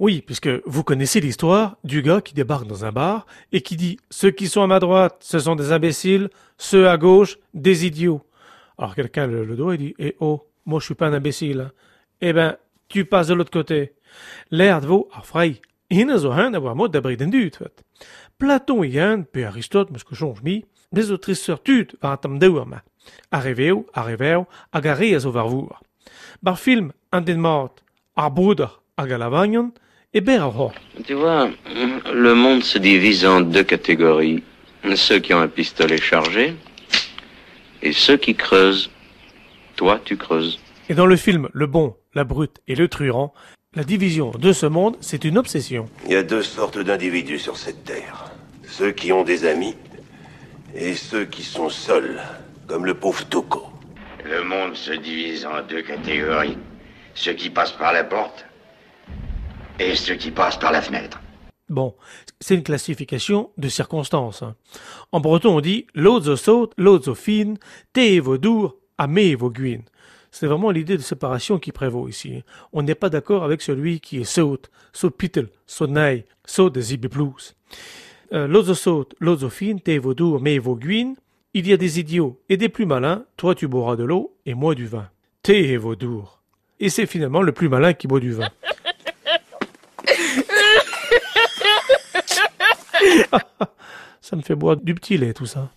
Oui, puisque vous connaissez l'histoire du gars qui débarque dans un bar et qui dit Ceux qui sont à ma droite, ce sont des imbéciles, ceux à gauche, des idiots. Alors quelqu'un le, le doigt et dit Eh oh, moi je suis pas un imbécile. Eh ben, tu passes de l'autre côté. L'air de vous, ah frei, hinne zo hun avoir mot d'abri vet. Platon igen, pe Aristote, meus cochon mi, des autrisseur tut va tam deur ma. Arriveu, arriveu, hag a reez over vour. Bar film, un mat, ar bruder hag a lavagnon, e ber ar hor. Tu vois, le monde se divise en deux catégories. Ceux qui ont un pistolet chargé et ceux qui creusent. Toi, tu creuses. Et dans le film Le Bon, la Brute et le Truand, la division de ce monde, c'est une obsession. Il y a deux sortes d'individus sur cette terre. Ceux qui ont des amis et ceux qui sont seuls, comme le pauvre Toko. Le monde se divise en deux catégories. Ceux qui passent par la porte et ceux qui passent par la fenêtre. Bon, c'est une classification de circonstances. hein. En breton, on dit l'autre saute, l'autre fine, te vo dur, a me vo guin. C'est vraiment l'idée de séparation qui prévaut ici. hein. On n'est pas d'accord avec celui qui est saute, saute pitel, saute naï, saute des ibi blues. Euh, l'autre saute, l'autre fine, te vo dur, me vo guin. Il y a des idiots et des plus malins. Toi, tu boiras de l'eau et moi du vin. Te vo dur. Et c'est finalement le plus malin qui boit du vin. Ça me fait boire du petit lait, tout ça.